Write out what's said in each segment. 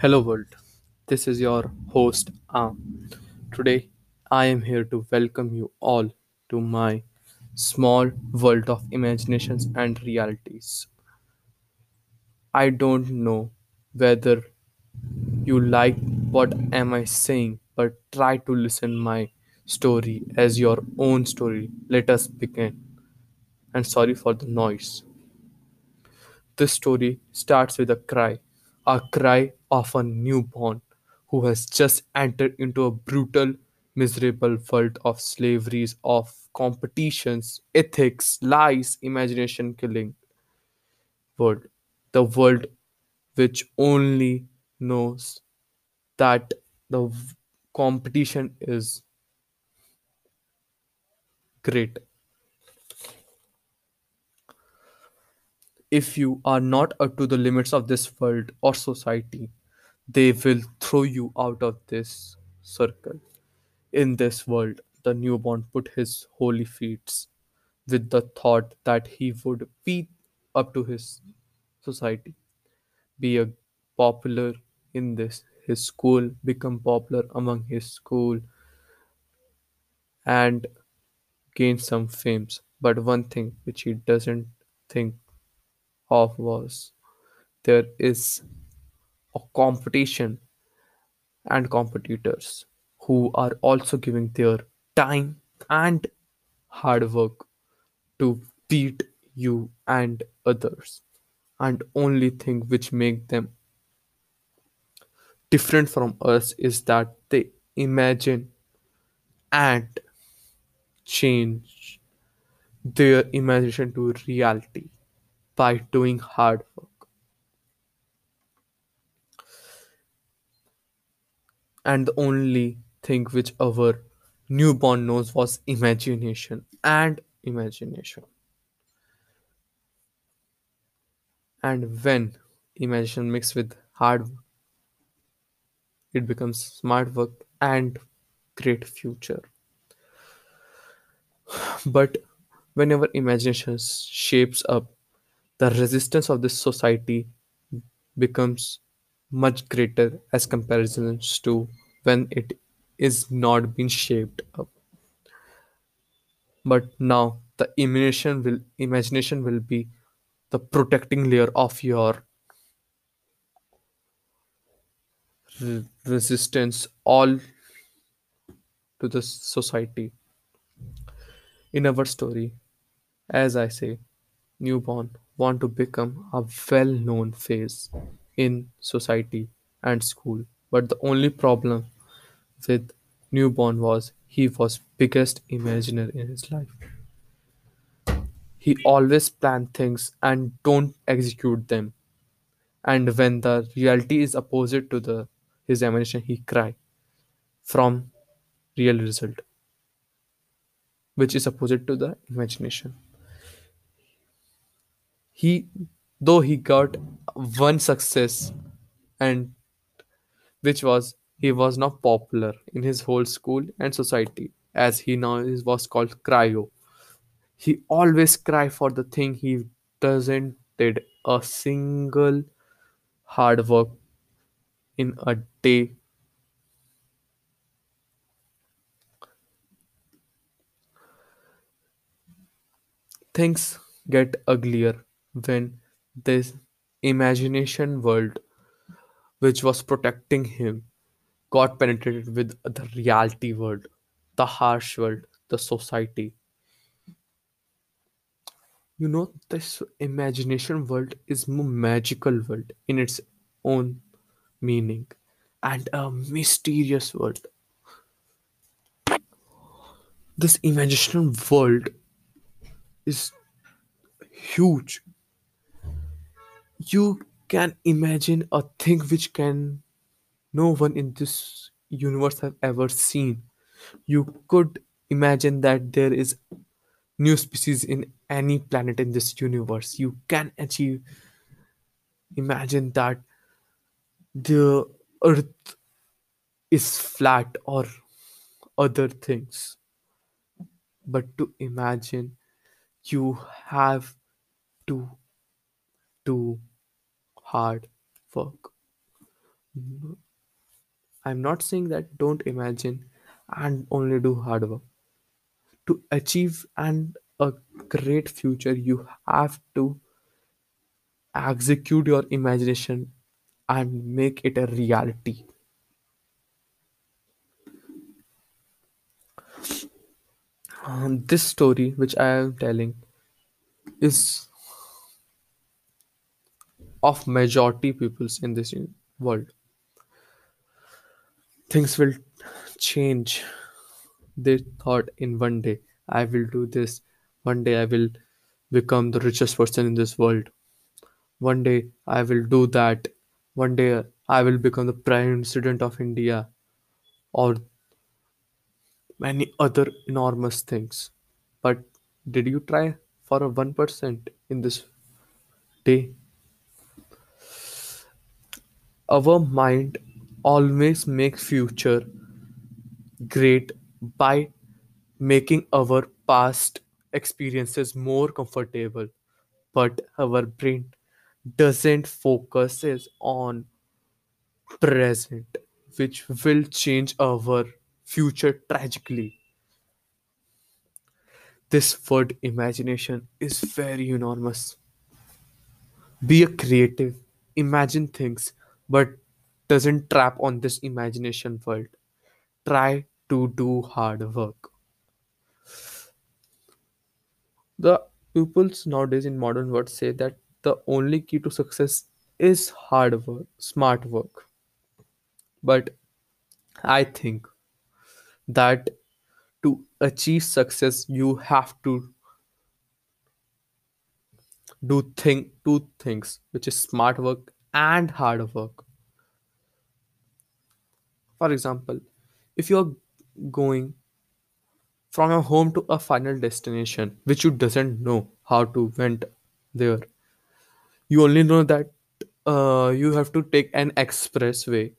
Hello world, this is your host Aam. Today I am here to welcome you all to my small world of imaginations and realities. I don't know whether you like what am I saying, but try to listen my story as your own story. Let us begin. And sorry for the noise. This story starts with a cry, a cry of a newborn who has just entered into a brutal, miserable world of slaveries, of competitions, ethics, lies, imagination killing world. The world which only knows that the competition is great. If you are not up to the limits of this world or society, they will throw you out of this circle. In this world, the newborn put his holy feet with the thought that he would be up to his society, be a popular in this his school, become popular among his school, and gain some fames. But one thing which he doesn't think of was there is a competition and competitors who are also giving their time and hard work to beat you and others. And only thing which make them different from us is that they imagine and change their imagination to reality by doing hard work. And the only thing which our newborn knows was imagination and imagination. And when imagination mixed with hard work it becomes smart work and great future. But whenever imagination shapes up the resistance of this society becomes much greater as comparisons to when it is not being shaped up. But now the imagination will imagination will be the protecting layer of your re- resistance all to the society. In our story as i say newborn want to become a well-known face in society and school. But the only problem with newborn was he was biggest imaginer in his life. He always plan things and don't execute them. And when the reality is opposite to the his imagination he cry from real result which is opposite to the imagination he though he got one success and which was he was not popular in his whole school and society as he now is was called cryo. He always cry for the thing he doesn't did a single hard work in a day. Things get uglier when this imagination world which was protecting him got penetrated with the reality world the harsh world the society. You know this imagination world is more magical world in its own meaning and a mysterious world. This imagination world is huge you can imagine a thing which can no one in this universe have ever seen. You could imagine that there is new species in any planet in this universe. You can achieve imagine that the earth is flat or other things. But to imagine you have to do hard work I'm not saying that don't imagine and only do hard work. To achieve and a great future, you have to execute your imagination and make it a reality. Um, this story, which I am telling, is of majority peoples in this world. Things will change. They thought in one day, I will do this. One day I will become the richest person in this world. One day I will do that. One day I will become the Prime President of India or many other enormous things. But did you try for a 1% in this day? Our mind always makes future great by making our past experiences more comfortable. But our brain doesn't focuses on present which will change our future tragically. This word imagination is very enormous. Be a creative. Imagine things but doesn't trap on this imagination world. Try to do hard work. The pupils nowadays in modern world say that the only key to success is hard work smart work. But i think that to achieve success you have to do thing two things which is smart work and hard work. For example if you're going from your home to a final destination which you doesn't know how to went there you only know that uh, you have to take an expressway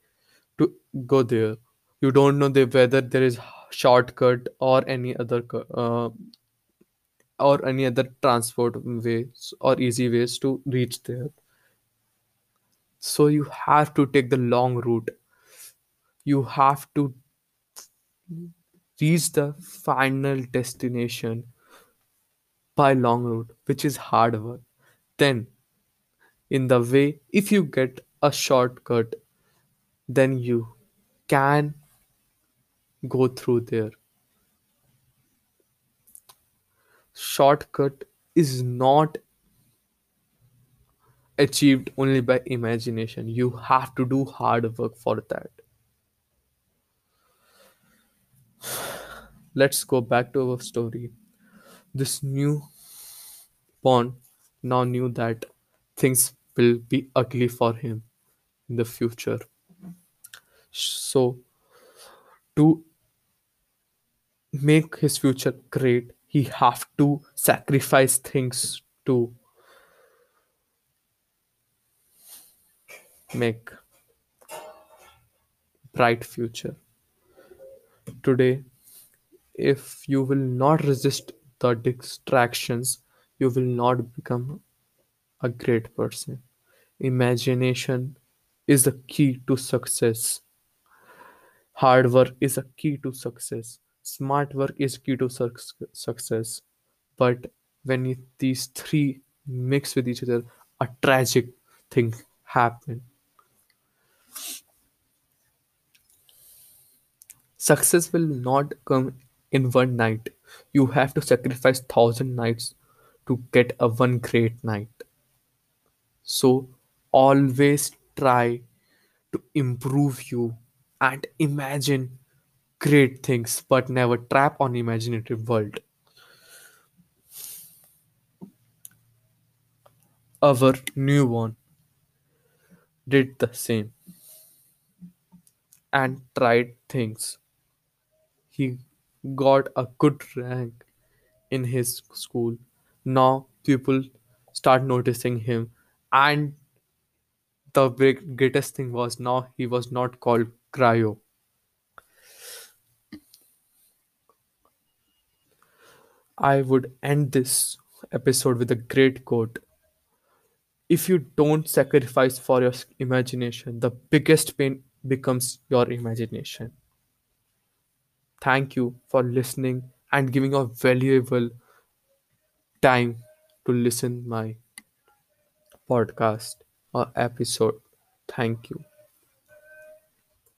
to go there. You don't know the, whether there is shortcut or any other uh, or any other transport ways or easy ways to reach there so you have to take the long route. You have to reach the final destination by long route which is hard work. Then in the way if you get a shortcut then you can go through there. Shortcut is not achieved only by imagination. You have to do hard work for that. Let's go back to our story. This new pawn now knew that things will be ugly for him in the future. So to make his future great he have to sacrifice things to make bright future. Today if you will not resist the distractions you will not become a great person. Imagination is the key to success. Hard work is a key to success. Smart work is key to suc- success. But when these three mix with each other a tragic thing happen success will not come in one night. You have to sacrifice thousand nights to get a one great night. So always try to improve you and imagine great things but never trap on imaginative world. Our new one did the same and tried things he got a good rank in his school. Now people start noticing him. And the big greatest thing was now he was not called cryo. I would end this episode with a great quote. If you don't sacrifice for your imagination the biggest pain becomes your imagination thank you for listening and giving a valuable time to listen my podcast or episode. Thank you